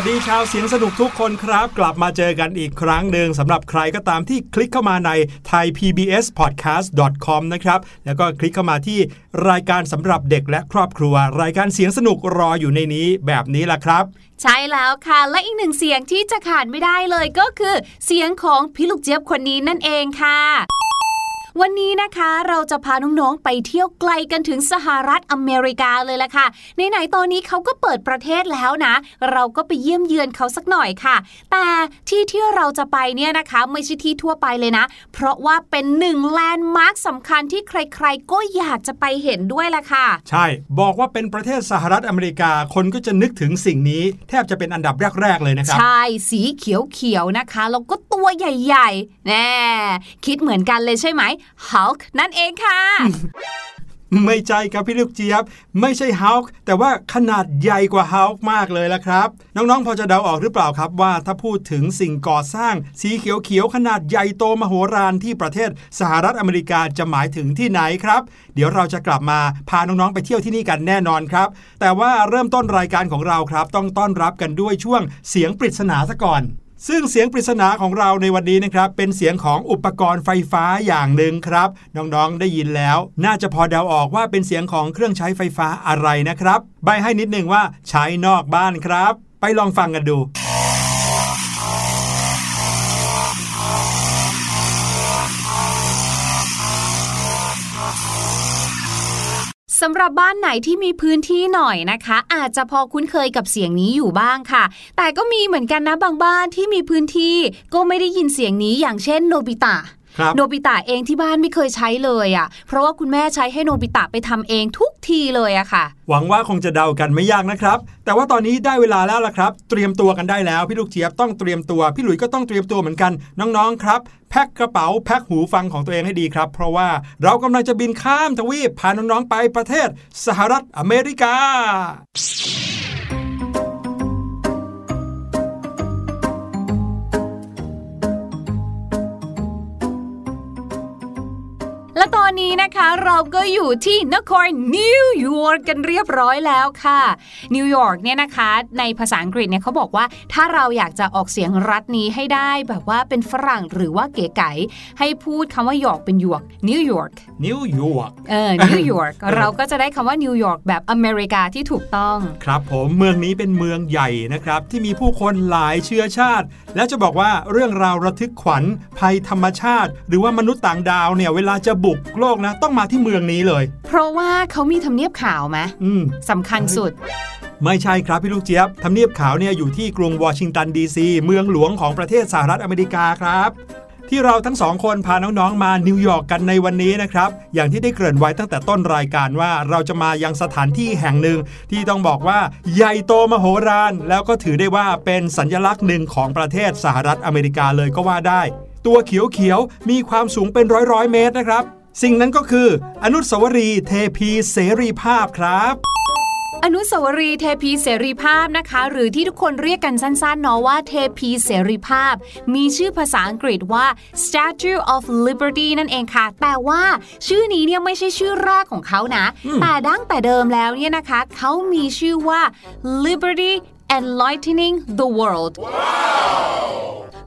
วัสดีชาวเสียงสนุกทุกคนครับ กลับมาเจอกันอีกครั้งหนึ่งสำหรับใครก็ตามที่คลิกเข้ามาใน thaipbspodcast.com นะครับแล้วก็คลิกเข้ามาที่รายการสำหรับเด็กและครอบครัว รายการเสียงสนุกรออยู่ในนี้แบบนี้ล่ะครับ ใช่แล้วค่ะ และอีกหนึ่งเสียงที่จะขาดไม่ได้เลยก็คือ เสียงของพี่ลูกเจี๊ยบคนนี้นั่นเองค่ะ วันนี้นะคะเราจะพาน้องๆไปเที่ยวไกลกันถึงสหรัฐอเมริกาเลยล่ะค่ะไหนๆตอนนี้เขาก็เปิดประเทศแล้วนะ เราก็ไปเยี่ยมเยือนเขาสักหน่อยค่ะ แต่ที่ที่เราจะไปเนี่ยนะคะไม่ใช่ที่ทั่วไปเลยนะ เพราะว่าเป็นหนึ่งแลนด์มาร์คสำคัญที่ใครๆ ก็อยากจะไปเห็นด้วยล่ะค่ะ ใช่บอกว่าเป็นประเทศสหรัฐอเมริกาคนก็จะนึกถึงสิ่งนี้ แทบจะเป็นอันดับแรกๆเลยนะครับใช่สีเขียวๆนะคะแล้วก็ตัวใหญ่ๆแน่คิดเหมือนกันเลยใช่ไหม Hulk นั่นเองค่ะ ไม่ใช่ครับพี่ลูกเจี๊ยบ ไม่ใช่ฮ u ลแต่ว่าขนาดใหญ่กว่าฮ u ลมากเลยละครับ น้องๆ พอจะเดาออกหรือเปล่าครับว่าถ้าพูดถึงสิ่งก่อสร้างสีเขียวๆ ขนาดใหญ่โตมโหฬารที่ประเทศสหรัฐอเมริกาจะหมายถึงที่ไหนครับ เดี๋ยวเราจะกลับมาพาน้องๆ ไปเที่ยวที่นี่กันแน่นอนครับ แต่ว่าเริ่มต้นรายการของเราครับ ต้องต้อนรับกันด้วยช่วงเสียงปริศนาซะก่อน ซึ่งเสียงปริศนาของเราในวันนี้นะครับเป็นเสียงของอุปกรณ์ไฟฟ้าอย่างหนึ่งครับ น้องๆได้ยินแล้ว น่าจะพอเดาออกว่าเป็นเสียงของเครื่องใช้ไฟฟ้าอะไรนะครับ ใบให้นิดนึงว่าใช้นอกบ้านครับ ไปลองฟังกันดูำหรับบ้านไหนที่มีพื้นที่หน่อยนะคะ อาจจะพอคุ้นเคยกับเสียงนี้อยู่บ้างค่ะ แต่ก็มีเหมือนกันนะบางบ้านที่มีพื้นที่ก็ไม่ได้ยินเสียงนี้อย่างเช่นโนบิตะ โนบิตะเองที่บ้านไม่เคยใช้เลยอะ่ะ เพราะว่าคุณแม่ใช้ให้โนบิตะไปทำเองทุกทีเลยอะค่ะ หวังว่าคงจะเดากันไม่ยากนะครับ แต่ว่าตอนนี้ได้เวลาแล้วล่ะครับ เตรียมตัวกันได้แล้วพี่ลูกเจี๊ยบต้องเตรียมตัว พี่หลุยก็ต้องเตรียมตัวเหมือนกันน้องๆครับแพ็คกระเป๋าแพ็คหูฟังของตัวเองให้ดีครับ เพราะว่าเรากำลังจะบินข้ามทวีปพาน้องๆไปประเทศสหรัฐอเมริกา และตอนนี้นะคะเราก็อยู่ที่นครนิวยอร์กกันเรียบร้อยแล้วค่ะนิวยอร์กเนี่ยนะคะในภาษาอังกฤษเนี่ยเขาบอกว่าถ้าเราอยากจะออกเสียงรัฐนี้ให้ได้แบบว่าเป็นฝรั่งหรือว่าเก๋ไก๋ให้พูดคำว่าหยอกเป็นหยวกนิวยอร์กนิวยอร์กเออนิวยอร์กเราก็จะได้คำว่านิวยอร์กแบบอเมริกาที่ถูกต้อง ครับผมเมืองนี้เป็นเมืองใหญ่นะครับ ที่มีผู้คนหลายเชื้อชาติ และจะบอกว่าเรื่องราวระทึกขวัญภัยธรรมชาติ หรือว่ามนุษย์ต่างดาวเนี่ยเวลาจะบุกโลกนะ ต้องมาที่เมืองนี้เลย เพราะว่าเขามีทำเนียบขาวไหมอืมสำคัญสุด ไม่ใช่ครับพี่ลูกเจี๊ยบทำเนียบขาวเนี่ยอยู่ที่กรุงวอชิงตันดีซีเมืองหลวงของประเทศสหรัฐอเมริกาครับที่เราทั้งสองคนพาน้องๆ มานิวยอร์กกันในวันนี้นะครับ อย่างที่ได้เกริ่นไว้ตั้งแต่ต้นรายการว่าเราจะมายังสถานที่แห่งหนึ่ง ที่ต้องบอกว่าใหญ่โตมโหฬารแล้วก็ถือได้ว่าเป็นสัญลักษณ์หนึ่งของประเทศสหรัฐอเมริกาเลยก็ว่าได้ ตัวเขียวๆ มีความสูงเป็นร้อยร้อยๆเมตรนะครับ สิ่งนั้นก็คือ อนุสาวรีย์เทพีเสรีภาพครับอนุสาวรีย์เทพีเสรีภาพนะคะ หรือที่ทุกคนเรียกกันสั้นๆเนาะว่าเทพีเสรีภาพ มีชื่อภาษาอังกฤษว่า Statue of Liberty นั่นเองค่ะ แต่ว่าชื่อนี้เนี่ยไม่ใช่ชื่อแรกของเขานะ แต่ดั้งแต่เดิมแล้วเนี่ยนะคะ เขามีชื่อว่า Liberty Enlightening the World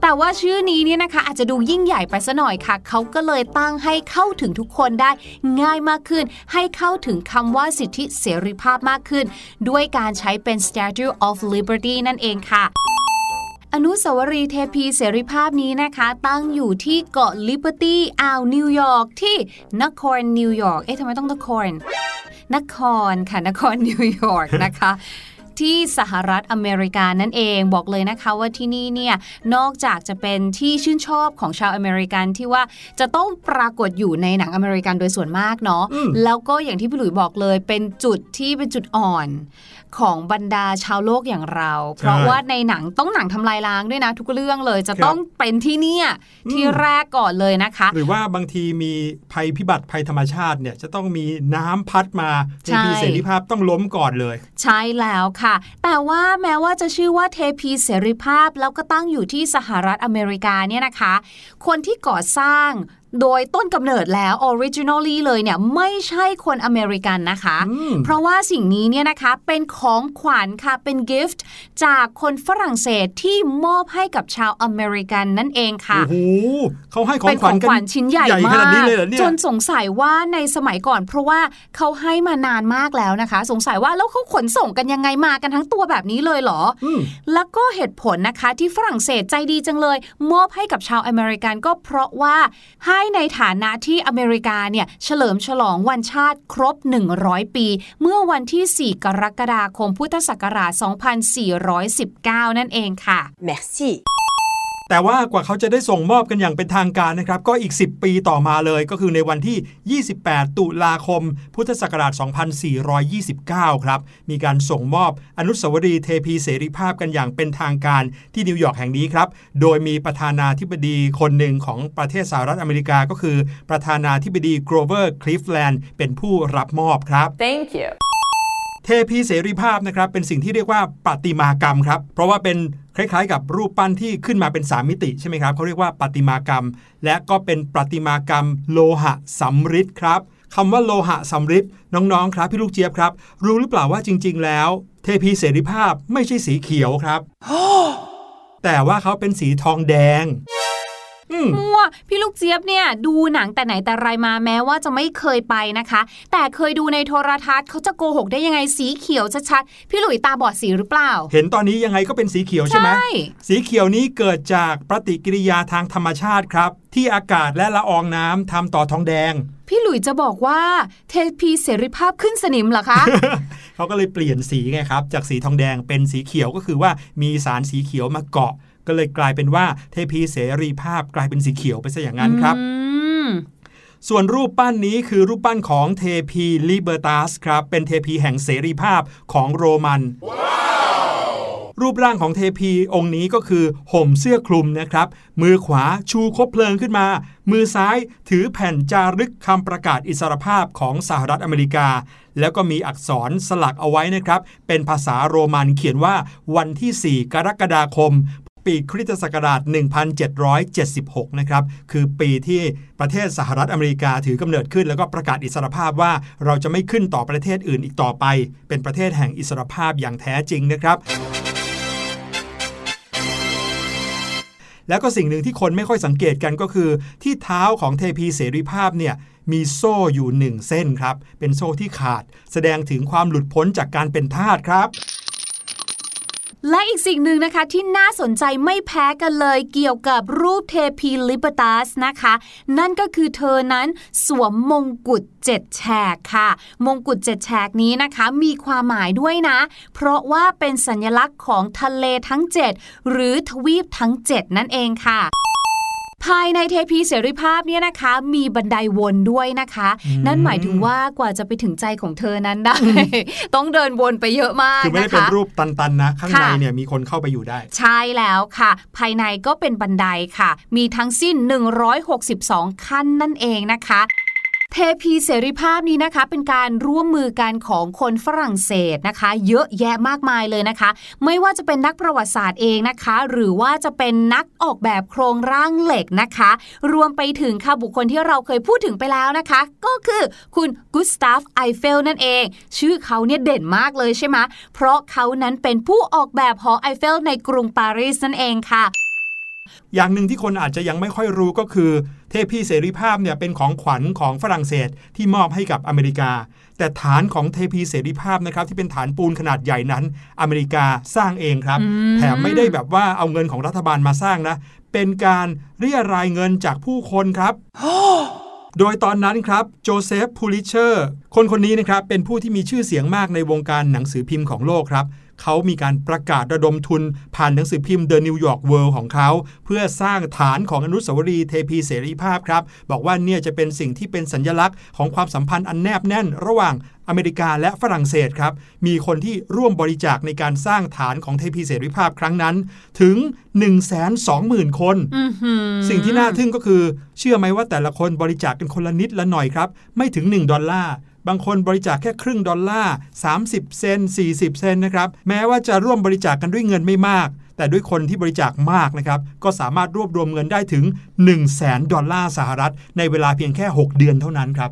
แต่ว่าชื่อนี้เนี่ยนะคะอาจจะดูยิ่งใหญ่ไปซะหน่อยค่ะ เขาก็เลยตั้งให้เข้าถึงทุกคนได้ง่ายมากขึ้น ให้เข้าถึงคำว่าสิทธิเสรีภาพมากขึ้น ด้วยการใช้เป็น Statue of Liberty นั่นเองค่ะอนุสาวรีย์เทพีเสรีภาพนี้นะคะ ตั้งอยู่ที่เกาะลิเบอร์ตี้อ่าวนิวยอร์กที่นครนิวยอร์กเอ๊ะทำไมต้องนครนครค่ะนครนิวยอร์กนะคะ ที่สหรัฐอเมริกานั่นเองบอกเลยนะคะว่าที่นี่เนี่ยนอกจากจะเป็นที่ชื่นชอบของชาวอเมริกันที่ว่าจะต้องปรากฏอยู่ในหนังอเมริกันโดยส่วนมากเนาะอืมแล้วก็อย่างที่พี่หลุยบอกเลย เป็นจุดที่เป็นจุดอ่อนของบรรดาชาวโลกอย่างเรา เพราะว่าในหนังต้องหนังทำลายล้างด้วยนะ ทุกเรื่องเลยจะต้องเป็นที่เนี่ยที่แรกก่อนเลยนะคะ หรือว่าบางทีมีภัยพิบัติภัยธรรมชาติเนี่ยจะต้องมีน้ำพัดมาใช่เทพีเสรีภาพต้องล้มก่อนเลย ใช่แล้วค่ะแต่ว่าแม้ว่าจะชื่อว่าเทพีเสรีภาพแล้วก็ตั้งอยู่ที่สหรัฐอเมริกาเนี่ยนะคะ คนที่ก่อสร้าง โดยต้นกำเนิดแล้ว originally เลยเนี่ยไม่ใช่คนอเมริกันนะคะอืมเพราะว่าสิ่งนี้เนี่ยนะคะเป็นของขวัญค่ะเป็น gift จากคนฝรั่งเศสที่มอบให้กับชาวอเมริกันนั่นเองค่ะ โอ้โหเขาให้ขอเป็งนขวัญของกันขวัญชิ้นใหญ่ขมานาดนี้กเลยเหรอเนี่ยจนสงสัยว่าในสมัยก่อน เพราะว่าเขาให้มานานมากแล้วนะคะ สงสัยว่าแล้วเขาขนส่งกันยังไงมากันทั้งตัวแบบนี้เลยเหรออืมแล้วก็เหตุผลนะคะที่ฝรั่งเศสใจดีจังเลย มอบให้กับชาวอเมริกันก็เพราะว่าให้ในฐานะที่อเมริกาเนี่ยเฉลิมฉลองวันชาติครบ 100 ปี เมื่อวันที่ 4 กรกฎาคมพุทธศักราช 2419 นั่นเองค่ะ Merci. แต่ว่ากว่าเขาจะได้ส่งมอบกันอย่างเป็นทางการนะครับ ก็อีก 10 ปีต่อมาเลยก็คือในวันที่ 28 ตุลาคม พุทธศักราช 2429 ครับ มีการส่งมอบอนุสาวรีย์เทพีเสรีภาพกันอย่างเป็นทางการที่นิวยอร์กแห่งนี้ครับ โดยมีประธานาธิบดีคนหนึ่งของประเทศสหรัฐอเมริกาก็คือประธานาธิบดีโกรเวอร์คลิฟแลนด์เป็นผู้รับมอบครับ Thank you. เทพีเสรีภาพนะครับเป็นสิ่งที่เรียกว่าประติมากรรมครับ เพราะว่าเป็นคล้ายๆ กับรูปปั้นที่ขึ้นมาเป็น 3 มิติใช่ไหมครับเขาเรียกว่าประติมากรรม และก็เป็นประติมากรรมโลหะสำริดครับคำว่าโลหะสำริดน้องๆครับพี่ลูกเจี๊ยบครับ รู้หรือเปล่าว่าจริง ๆ แล้ว เทพีเสรีภาพไม่ใช่สีเขียวครับ แต่ว่าเขาเป็นสีทองแดงอื มมั่วพี่ลูกเจี๊ยบเนี่ยดูหนังแต่ไหนแต่ไรมาแม้ว่าจะไม่เคยไปนะคะ แต่เคยดูในโทรทัศน์เขาจะโกหกได้ยังไงสีเขียวชัดๆพี่หลุยตาบอดสีหรือเปล่า เห็นตอนนี้ยังไงก็เป็นสีเขียวใช่ไหมใช่สีเขียวนี้เกิดจากปฏิกิริยาทางธรรมชาติครับ ที่อากาศและละอองน้ำทำต่อทองแดง พี่หลุยจะบอกว่าเทพีเสรีภาพขึ้นสนิมเหรอคะเขาก็เลยเปลี่ยนสีไงครับ จากสีทองแดงเป็นสีเขียวก็คือว่ามีสารสีเขียวมาเกาะ ก็เลยกลายเป็นว่าเทพีเสรีภาพกลายเป็นสีเขียวไปซะอย่างนั้นครับอืมส่วนรูปปั้นนี้คือรูปปั้นของเทพีลิเบอร์ตัสครับ เป็นเทพีแห่งเสรีภาพของโรมันรูปร่างของเทพีองค์นี้ก็คือห่มเสื้อคลุมนะครับ มือขวาชูคบเพลิงขึ้นมา มือซ้ายถือแผ่นจารึกคำประกาศอิสรภาพของสหรัฐอเมริกา แล้วก็มีอักษรสลักเอาไว้นะครับ เป็นภาษาโรมันเขียนว่าวันที่ 4 กรกฎาคม ปีคริสตศักราช 1776 นะครับ คือปีที่ประเทศสหรัฐอเมริกาถือกำเนิดขึ้น แล้วก็ประกาศอิสรภาพว่าเราจะไม่ขึ้นต่อประเทศอื่นอีกต่อไป เป็นประเทศแห่งอิสรภาพอย่างแท้จริงนะครับแล้วก็สิ่งหนึ่งที่คนไม่ค่อยสังเกตกันก็คือ ที่เท้าของเทพีเสรีภาพเนี่ยมีโซ่อยู่หนึ่งเส้นครับ เป็นโซ่ที่ขาด แสดงถึงความหลุดพ้นจากการเป็นทาสครับ และอีกสิ่งหนึ่งนะคะที่น่าสนใจไม่แพ้กันเลยเกี่ยวกับรูปเทพีลิปตัสนะคะ นั่นก็คือเธอนั้นสวมมงกุฎเจ็ดแฉกค่ะ มงกุฎเจ็ดแฉกนี้นะคะมีความหมายด้วยนะ เพราะว่าเป็นสัญลักษณ์ของทะเลทั้ง 7 หรือทวีปทั้ง 7 นั่นเองค่ะ ภายในเทพีเสรีภาพเนี่ยนะคะ มีบันไดวนด้วยนะคะอืมนั่นหมายถึงว่ากว่าจะไปถึงใจของเธอนั้นได้ ต้องเดินวนไปเยอะมากคือไม่ได้นะเป็นคะรูปตันๆนะ ข้างในค่ะเนี่ยมีคนเข้าไปอยู่ได้ ใช่แล้วค่ะ ภายในก็เป็นบันไดค่ะ มีทั้งสิ้น 162 ขั้นนั่นเองนะคะ เทพีเสรีภาพนี้นะคะ เป็นการร่วมมือกันของคนฝรั่งเศสนะคะ เยอะแยะมากมายเลยนะคะ ไม่ว่าจะเป็นนักประวัติศาสตร์เองนะคะ หรือว่าจะเป็นนักออกแบบโครงร่างเหล็กนะคะ รวมไปถึงค่ะบุคคลที่เราเคยพูดถึงไปแล้วนะคะ ก็คือคุณกุสตาฟไอเฟลนั่นเอง ชื่อเขาเนี่ยเด่นมากเลยใช่ไหมเพราะเขานั้นเป็นผู้ออกแบบหอไอเฟลในกรุงปารีสนั่นเองค่ะ อย่างหนึ่งที่คนอาจจะยังไม่ค่อยรู้ก็คือ เทพีเสรีภาพเนี่ยเป็นของขวัญของฝรั่งเศสที่มอบให้กับอเมริกา แต่ฐานของเทพีเสรีภาพนะครับที่เป็นฐานปูนขนาดใหญ่นั้น อเมริกาสร้างเองครับอืมแถมไม่ได้แบบว่าเอาเงินของรัฐบาลมาสร้างนะ เป็นการเรี่ยไรเงินจากผู้คนครับโดยตอนนั้นครับโจเซฟพูลิตเซอร์คนคนนี้นะครับเป็นผู้ที่มีชื่อเสียงมากในวงการหนังสือพิมพ์ของโลกครับ เขามีการประกาศระดมทุนผ่านหนังสือพิมพ์ The New York World ของเขา เพื่อสร้างฐานของอนุสาวรีย์เทพีเสรีภาพครับ บอกว่าเนี่ยจะเป็นสิ่งที่เป็นสัญลักษณ์ของความสัมพันธ์อันแนบแน่น ระหว่างอเมริกาและฝรั่งเศสครับ มีคนที่ร่วมบริจาคในการสร้างฐานของเทพีเสรีภาพครั้งนั้น ถึง 120,000 คนอื้อหือสิ่งที่น่าทึ่งก็คือ เชื่อไหมว่าแต่ละคนบริจาคกันคนละนิดละหน่อยครับ ไม่ถึง 1 ดอลลาร์ บางคนบริจาคแค่ครึ่งดอลลาร์30 เซนต์ 40 เซนต์นะครับ แม้ว่าจะร่วมบริจาคกันด้วยเงินไม่มาก แต่ด้วยคนที่บริจาคมากนะครับ ก็สามารถรวบรวมเงินได้ถึง 1 0 0 0 0แสนดอลลาร์สหรัฐ ในเวลาเพียงแค่ 6 เดือนเท่านั้นครับ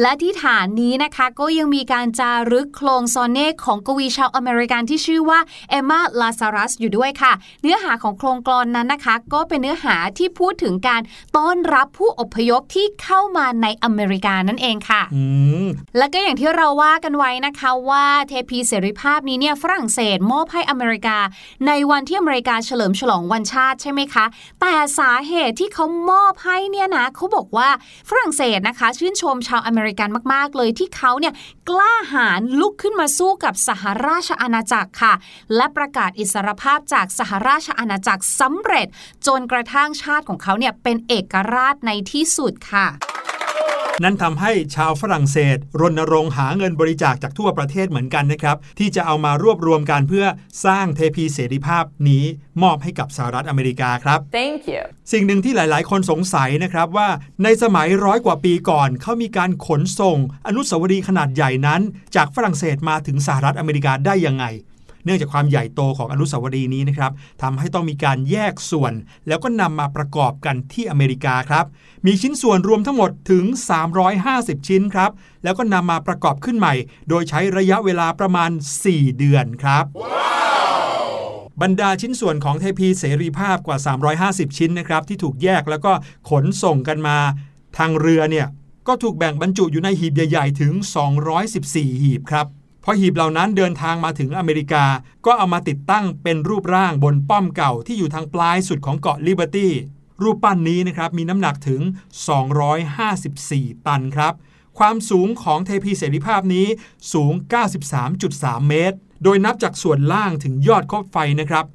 และที่ฐานนี้นะคะก็ยังมีการจารึกโคลงซอนเน็ตของกวีชาวอเมริกันที่ชื่อว่าเอมมาลาซารัสอยู่ด้วยค่ะ เนื้อหาของโครงกลอนนั้นนะคะ ก็เป็นเนื้อหาที่พูดถึงการต้อนรับผู้อพยพที่เข้ามาในอเมริกานั่นเองค่ะอืมและก็อย่างที่เราว่ากันไว้นะคะว่าเทพีเสรีภาพนี้เนี่ยฝรั่งเศสมอบให้อเมริกา ในวันที่อเมริกาเฉลิมฉลองวันชาติใช่ไหมคะ แต่สาเหตุที่เขามอบให้เนี่ยนะเขาบอกว่าฝรั่งเศสนะคะ ชื่นชมชาวอเมริกันมาก ๆ เลยที่เขาเนี่ยกล้าหาญลุกขึ้นมาสู้กับสหราชอาณาจักรค่ะ และประกาศอิสรภาพจากสหราชอาณาจักรสำเร็จ จนกระทั่งชาติของเขาเนี่ยเป็นเอกราชในที่สุดค่ะ นั่นทำให้ชาวฝรั่งเศส รณรงค์หาเงินบริจาคจากทั่วประเทศเหมือนกันนะครับ ที่จะเอามารวบรวมกันเพื่อสร้างเทพีเสรีภาพนี้มอบให้กับสหรัฐอเมริกาครับ Thank you. สิ่งหนึ่งที่หลายๆ คนสงสัยนะครับว่าในสมัยร้อยกว่าปีก่อน เขามีการขนส่ง อนุสาวรีย์ขนาดใหญ่นั้น จากฝรั่งเศสมาถึงสหรัฐอเมริกาได้ยังไง เนื่องจากความใหญ่โตของอนุสาวรีย์นี้นะครับทำให้ต้องมีการแยกส่วน แล้วก็นำมาประกอบกันที่อเมริกาครับ มีชิ้นส่วนรวมทั้งหมดถึง 350 ชิ้นครับ แล้วก็นำมาประกอบขึ้นใหม่ โดยใช้ระยะเวลาประมาณ 4 เดือนครับบรรดาชิ้นส่วนของเทพีเสรีภาพกว่า 350 ชิ้นนะครับที่ถูกแยกแล้วก็ขนส่งกันมาทางเรือเนี่ยก็ถูกแบ่งบรรจุอยู่ในหีบใหญ่ ๆ ถึง 214 หีบครับ พอหีบเหล่านั้นเดินทางมาถึงอเมริกา ก็เอามาติดตั้งเป็นรูปร่างบนป้อมเก่าที่อยู่ทางปลายสุดของเกาะลิเบอร์ตี้รูปปั้นนี้นะครับมีน้ำหนักถึง 254 ตันครับ ความสูงของเทพีเสรีภาพนี้สูง 93.3 เมตร โดยนับจากส่วนล่างถึงยอดคบไฟนะครับ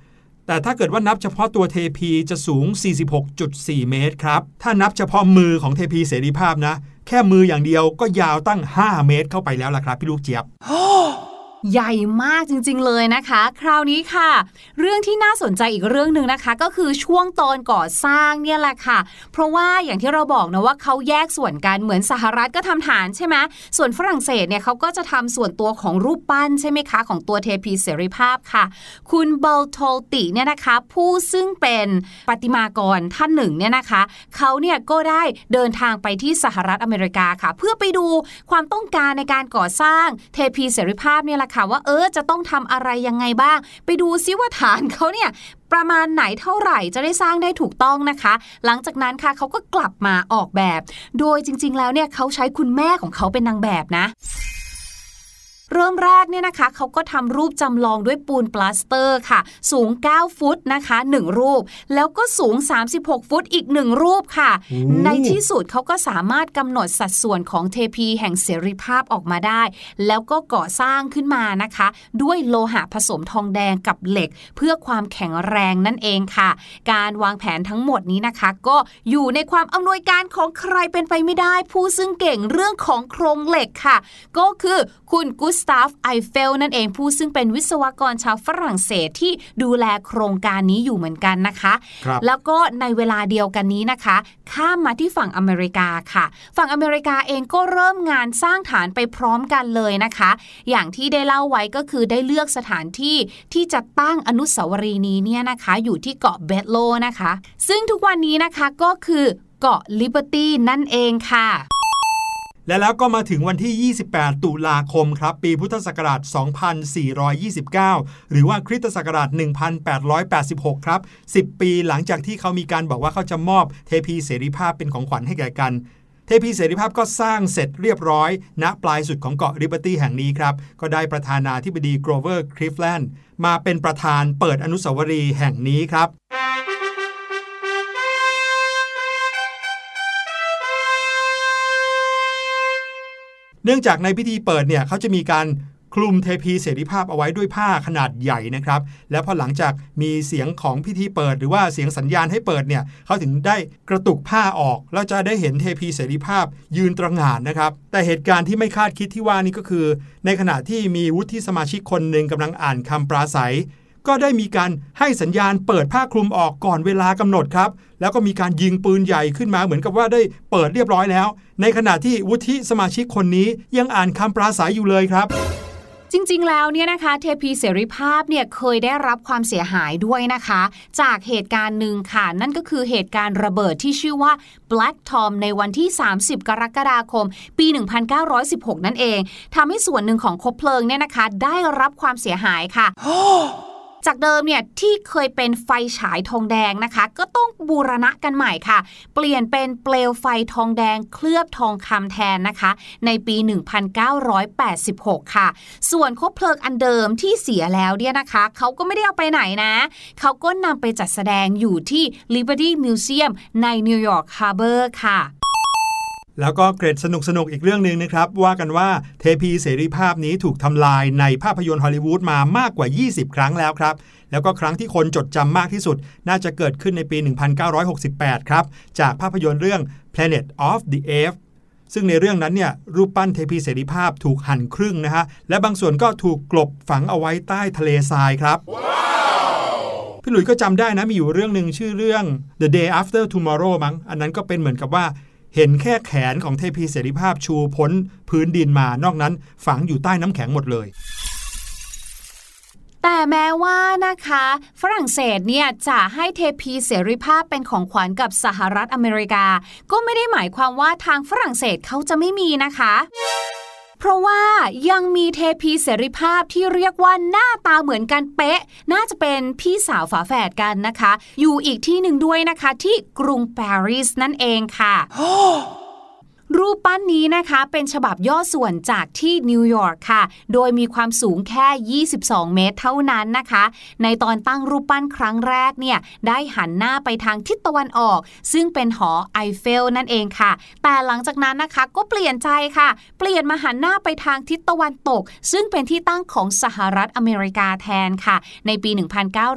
แต่ถ้าเกิดว่านับเฉพาะตัวเทพีจะสูง 46.4 เมตรครับ ถ้านับเฉพาะมือของเทพีเสรีภาพนะ แค่มืออย่างเดียวก็ยาวตั้ง 5 เมตรเข้าไปแล้วล่ะครับ พี่ลูกเจี๊ยบ ใหญ่มากจริง ๆ เลยนะคะ คราวนี้ค่ะ เรื่องที่น่าสนใจอีกเรื่องหนึ่งนะคะ ก็คือช่วงตอนก่อสร้างเนี่ยแหละค่ะ เพราะว่าอย่างที่เราบอกนะว่าเขาแยกส่วนกันเหมือนสหรัฐก็ทำฐานใช่ไหมส่วนฝรั่งเศสเนี่ยเขาก็จะทำส่วนตัวของรูปปั้นใช่ไหมคะ ของตัวเทพีเสรีภาพค่ะ คุณเบลโทลติเนี่ยนะคะ ผู้ซึ่งเป็นปฏิมากรท่านหนึ่งเนี่ยนะคะเขาเนี่ยก็ได้เดินทางไปที่สหรัฐอเมริกาค่ะ เพื่อไปดูความต้องการในการก่อสร้างเทพีเสรีภาพเนี่ยแหละค่ะว่าเออจะต้องทำอะไรยังไงบ้าง ไปดูซิว่าฐานเขาเนี่ยประมาณไหนเท่าไหร่จะได้สร้างได้ถูกต้องนะคะ หลังจากนั้นค่ะเขาก็กลับมาออกแบบ โดยจริง ๆ แล้วเนี่ยเขาใช้คุณแม่ของเขาเป็นนางแบบนะ เริ่มแรกเนี่ยนะคะเขาก็ทำรูปจำลองด้วยปูนปลาสเตอร์ค่ะ สูง 9 ฟุตนะคะ 1 รูป แล้วก็สูง 36 ฟุตอีก 1 รูปค่ะโอ้ในที่สุดเขาก็สามารถกำหนดสัดส่วนของเทพีแห่งเสรีภาพออกมาได้ แล้วก็ก่อสร้างขึ้นมานะคะ ด้วยโลหะผสมทองแดงกับเหล็ก เพื่อความแข็งแรงนั่นเองค่ะ การวางแผนทั้งหมดนี้นะคะ ก็อยู่ในความอำนวยการของใครเป็นไปไม่ได้ ผู้ซึ่งเก่งเรื่องของโครงเหล็กค่ะ ก็คือคุณกุสตาฟไอเฟลนั่นเองผู้ซึ่งเป็นวิศวกรชาวฝรั่งเศสที่ดูแลโครงการนี้อยู่เหมือนกันนะคะครับแล้วก็ในเวลาเดียวกันนี้นะคะ ข้ามมาที่ฝั่งอเมริกาค่ะ ฝั่งอเมริกาเองก็เริ่มงานสร้างฐานไปพร้อมกันเลยนะคะ อย่างที่ได้เล่าไว้ก็คือได้เลือกสถานที่ที่จะตั้งอนุสาวรีย์นี้เนี่ยนะคะ อยู่ที่เกาะเบตโลนะคะ ซึ่งทุกวันนี้นะคะก็คือเกาะลิเบอร์ตี้นั่นเองค่ะ และแล้วก็มาถึงวันที่ 28 ตุลาคมครับ ปีพุทธศักราช 2429 หรือว่าคริสตศักราช 1886 ครับ 10 ปีหลังจากที่เขามีการบอกว่าเขาจะมอบเทพีเสรีภาพเป็นของขวัญให้แก่กันเทพีเสรีภาพก็สร้างเสร็จเรียบร้อย ณปลายสุดของเกาะริบ e r ตี้แห่งนี้ครับ ก็ได้ประธานาธิบดีโกรเวอร์คลีฟแลนด์มาเป็นประธานเปิดอนุสาวรีย์แห่งนี้ครับ เนื่องจากในพิธีเปิดเนี่ยเขาจะมีการคลุมเทพีเสรีภาพเอาไว้ด้วยผ้าขนาดใหญ่นะครับ แล้วพอหลังจากมีเสียงของพิธีเปิด หรือว่าเสียงสัญญาณให้เปิดเนี่ยเขาถึงได้กระตุกผ้าออกแล้วจะได้เห็นเทพีเสรีภาพยืนตระหง่านนะครับ แต่เหตุการณ์ที่ไม่คาดคิดที่ว่านี่ก็คือ ในขณะที่มีวุฒิสมาชิกคนหนึ่งกำลังอ่านคำปราศัย ก็ได้มีการให้สัญญาณเปิดผ้าคลุมออกก่อนเวลากำหนดครับ แล้วก็มีการยิงปืนใหญ่ขึ้นมาเหมือนกับว่าได้เปิดเรียบร้อยแล้ว ในขณะที่วุฒิสมาชิกคนนี้ยังอ่านคำปราศัยอยู่เลยครับจริงๆ แล้วเนี่ยนะคะเทพีเสรีภาพเนี่ยเคยได้รับความเสียหายด้วยนะคะ จากเหตุการณ์หนึ่งค่ะ นั่นก็คือเหตุการณ์ระเบิดที่ชื่อว่า Black Tom ในวันที่ 30 กรกฎาคม ปี 1916 นั่นเองทำให้ส่วนหนึ่งของคบเพลิงเนี่ยนะคะ ได้รับความเสียหายค่ะ จากเดิมเนี่ยที่เคยเป็นไฟฉายทองแดงนะคะ ก็ต้องบูรณะกันใหม่ค่ะ เปลี่ยนเป็นเปลวไฟทองแดงเคลือบทองคำแทนนะคะ ในปี 1986 ค่ะ ส่วนคบเพลิงอันเดิมที่เสียแล้วเนี่ยนะคะเขาก็ไม่ได้เอาไปไหนนะ เขาก็นำไปจัดแสดงอยู่ที่ Liberty Museum ใน New York Harbor ค่ะ แล้วก็เกร็ดสนุกสนุกอีกเรื่องหนึ่งนะครับ ว่ากันว่าเทพีเสรีภาพนี้ถูกทำลายในภาพยนตร์ฮอลลีวูดมามากกว่า 20 ครั้งแล้วครับ แล้วก็ครั้งที่คนจดจำมากที่สุด น่าจะเกิดขึ้นในปี 1968 ครับ จากภาพยนตร์เรื่อง Planet of the Apes ซึ่งในเรื่องนั้นเนี่ยรูปปั้นเทพีเสรีภาพถูกหั่นครึ่งนะฮะ และบางส่วนก็ถูกกลบฝังเอาไว้ใต้ทะเลทรายครับพี่หลุยส์ก็จำได้นะ มีอยู่เรื่องหนึ่งชื่อเรื่อง The Day After Tomorrow มั้ง อันนั้นก็เป็นเหมือนกับว่า เห็นแค่แขนของเทพีเสรีภาพชูพ้นพื้นดินมานอกนั้นฝังอยู่ใต้น้ำแข็งหมดเลยแต่แม้ว่านะคะ ฝรั่งเศสเนี่ยจะให้เทพีเสรีภาพเป็นของขวัญกับสหรัฐอเมริกา ก็ไม่ได้หมายความว่าทางฝรั่งเศสเขาจะไม่มีนะคะ ราะว่ายังมีเทพีเสรีภาพที่เรียกว่าหน้าตาเหมือนกันเป๊ะ น่าจะเป็นพี่สาวฝาแฝดกันนะคะ อยู่อีกที่หนึ่งด้วยนะคะที่กรุงปารีสนั่นเองค่ะ รูปปั้นนี้นะคะเป็นฉบับย่อส่วนจากที่นิวยอร์กค่ะ โดยมีความสูงแค่ 22 เมตรเท่านั้นนะคะ ในตอนตั้งรูปปั้นครั้งแรกเนี่ยได้หันหน้าไปทางทิศตะวันออก ซึ่งเป็นหอไอเฟลนั่นเองค่ะ แต่หลังจากนั้นนะคะก็เปลี่ยนใจค่ะ เปลี่ยนมาหันหน้าไปทางทิศตะวันตก ซึ่งเป็นที่ตั้งของสหรัฐอเมริกาแทนค่ะ ในปี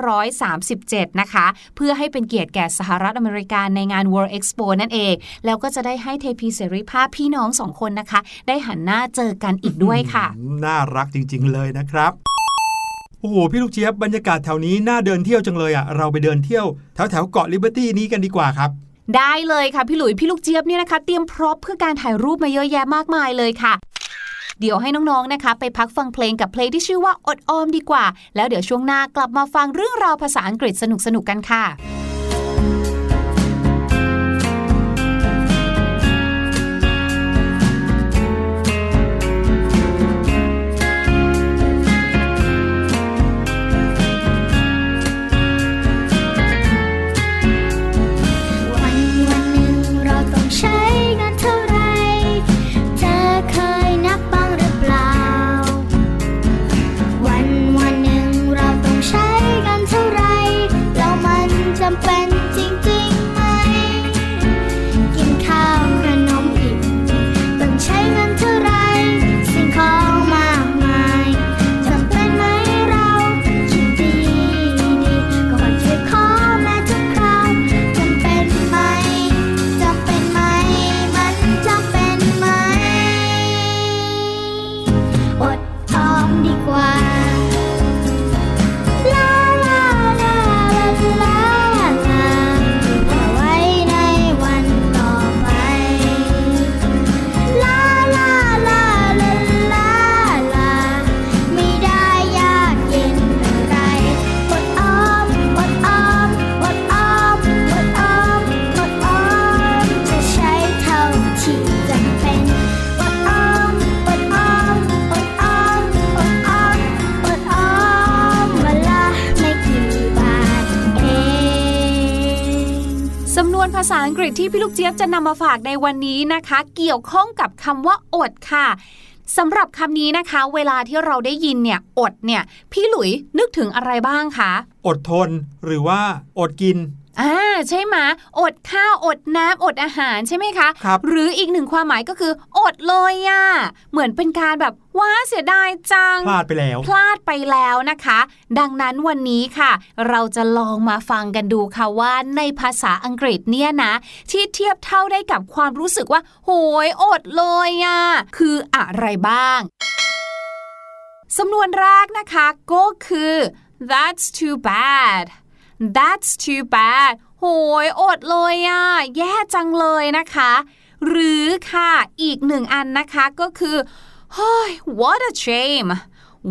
1937 นะคะ เพื่อให้เป็นเกียรติแก่สหรัฐอเมริกาในงาน World Expo นั่นเอง แล้วก็จะได้ให้เทพีเสรีภาพพี่น้องสองคนนะคะ ได้หันหน้าเจอกันอีกด้วยค่ะอืมน่ารักจริง ๆ เลยนะครับโอ้โหพี่ลูกเจี๊ยบบรรยากาศแถวนี้น่าเดินเที่ยวจังเลยอะเราไปเดินเที่ยวแถวแถวๆเกาะลิเบอร์ตี้นี้กันดีกว่าครับได้เลยค่ะพี่หลุยพี่ลูกเจี๊ยบเนี่ยนะคะ เตรียม prop เพื่อการถ่ายรูปมาเยอะแยะมากมายเลยค่ะ เดี๋ยวให้น้องๆนะคะ ไปพักฟังเพลงกับเพลงที่ชื่อว่าอดออมดีกว่า แล้วเดี๋ยวช่วงหน้ากลับมาฟังเรื่องราวภาษาอังกฤษสนุกๆกันค่ะาอังกฤษที่พี่ลูกเจี๊ยบจะนำมาฝากในวันนี้นะคะ เกี่ยวข้องกับคำว่าอดค่ะสำหรับคำนี้นะคะ เวลาที่เราได้ยินเนี่ยอดเนี่ย พี่หลุยนึกถึงอะไรบ้างคะอดทนหรือว่าอดกิน อ่าใช่ไหมอดข้าวอดน้ำอดอาหารใช่ไหมคะครับหรืออีกหนึ่งความหมายก็คือ อดเลยอะ่ะเหมือนเป็นการแบบว้าเสียดายจัง พลาดไปแล้ว พลาดไปแล้วนะคะ ดังนั้นวันนี้ค่ะ เราจะลองมาฟังกันดูค่ะว่าในภาษาอังกฤษเนี่ยนะ ที่เทียบเท่าได้กับความรู้สึกว่า โหยอดเลยอะ่ะคืออะไรบ้างสำนวนแรกนะคะก็คือ that's too bad that's too bad โหยอดเลยอะ่ะ แย่จังเลยนะคะ หรือค่ะอีกหนึ่งอันนะคะก็คือเฮ้ย what a shame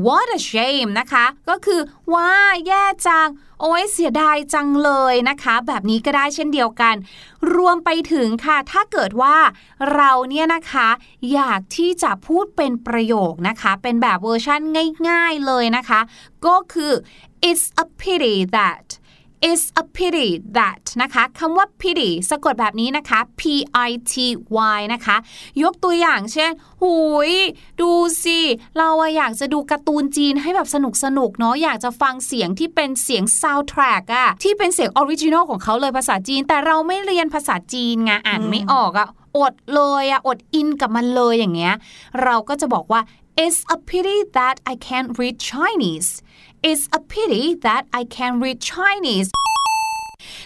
what a shame นะคะ ก็คือว่าแย่จัง โอ้ยเสียดายจังเลยนะคะ แบบนี้ก็ได้เช่นเดียวกัน รวมไปถึงค่ะ ถ้าเกิดว่าเราเนี่ยนะคะ อยากที่จะพูดเป็นประโยคนะคะ เป็นแบบเวอร์ชั่นง่ายๆเลยนะคะ ก็คือ it's a pity that is a pity that นะคะคำว่า pity สะกดแบบนี้นะคะ p i t y นะคะ ยกตัวอย่างเช่นหูยดูสิ เราอยากจะดูการ์ตูนจีนให้แบบสนุกสนุกเนาะอยากจะฟังเสียงที่เป็นเสียง soundtrack อะที่เป็นเสียง original ของเขาเลยภาษาจีน แต่เราไม่เรียนภาษาจีนไงอ่านไม่ออกอะอดเลยอะอดอินกับมันเลยอย่างเงี้ย เราก็จะบอกว่า it's a pity that I can't read Chinese It's a pity that I can't read Chinese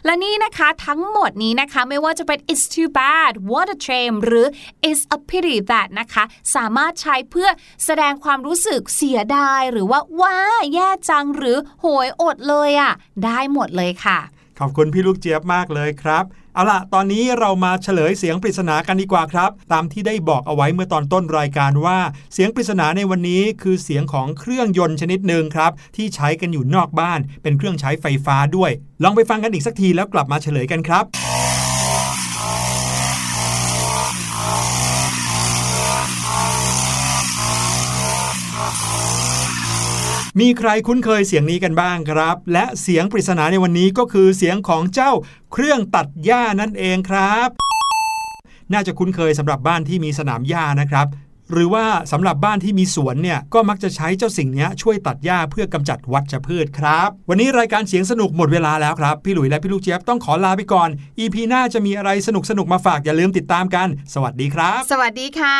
และนี่นะคะทั้งหมดนี้นะคะไม่ว่าจะเป็น it's too bad what a shame หรือ it's a pity that นะคะ สามารถใช้เพื่อแสดงความรู้สึกเสียดาย หรือว่าว้าแย่จังหรือโหยอดเลยอะ่ะ ได้หมดเลยค่ะ ขอบคุณพี่ลูกเจี๊ยบมากเลยครับ เอาล่ะ ตอนนี้เรามาเฉลยเสียงปริศนากันดีกว่าครับ ตามที่ได้บอกเอาไว้เมื่อตอนต้นรายการว่า เสียงปริศนาในวันนี้คือเสียงของเครื่องยนต์ชนิดหนึ่งครับ ที่ใช้กันอยู่นอกบ้าน เป็นเครื่องใช้ไฟฟ้าด้วย ลองไปฟังกันอีกสักทีแล้วกลับมาเฉลยกันครับ มีใครคุ้นเคยเสียงนี้กันบ้างครับ และเสียงปริศนาในวันนี้ก็คือเสียงของเจ้าเครื่องตัดหญ้านั่นเองครับ น่าจะคุ้นเคยสำหรับบ้านที่มีสนามหญ้านะครับหรือว่าสำหรับบ้านที่มีสวนเนี่ยก็มักจะใช้เจ้าสิ่งนี้ช่วยตัดหญ้าเพื่อกำจัดวัชพืชครับ วันนี้รายการเสียงสนุกหมดเวลาแล้วครับ พี่หลุยและพี่ลูกเจี๊ยบต้องขอลาไปก่อน EP หน้าจะมีอะไรสนุกสนุกๆมาฝากอย่าลืมติดตามกัน สวัสดีครับ สวัสดีค่ะ